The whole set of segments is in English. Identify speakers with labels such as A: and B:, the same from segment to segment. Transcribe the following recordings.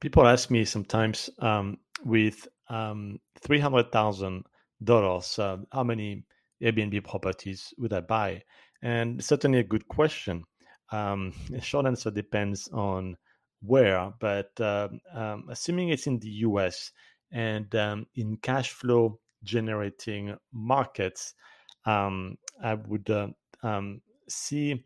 A: people ask me sometimes um, with um, three hundred thousand uh, dollars, how many Airbnb properties would I buy? And certainly a good question. Um, short answer depends on where, but uh, um, assuming it's in the US and um, in cash flow generating markets, um, I would uh, see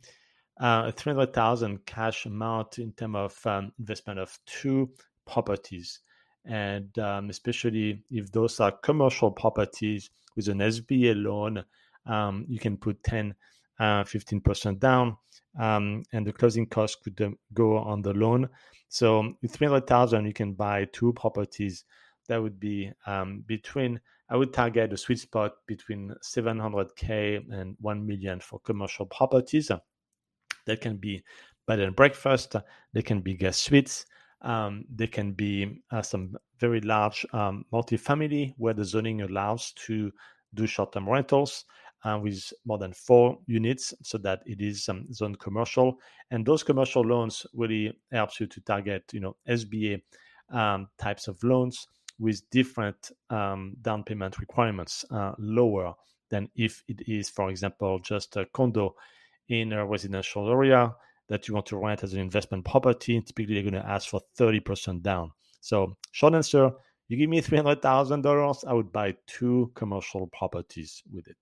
A: uh, a 300,000 cash amount in terms of um, investment of two properties. And um, especially if those are commercial properties with an SBA loan, um, you can put 10, uh, 15% down, um, and the closing cost could uh, go on the loan. So with 300,000, you can buy two properties. That would be um, between, I would target a sweet spot between 700K and 1 million for commercial properties. That can be bed and breakfast, they can be guest suites, um, there can be uh, some very large um, multifamily where the zoning allows to do short-term rentals uh, with more than four units so that it is um, zone commercial. And those commercial loans really helps you to target, you know, SBA um, types of loans with different um, down payment requirements, uh, lower than if it is, for example, just a condo in a residential area that you want to rent as an investment property. Typically, they're going to ask for 30% down. So, short answer you give me $300,000, I would buy two commercial properties with it.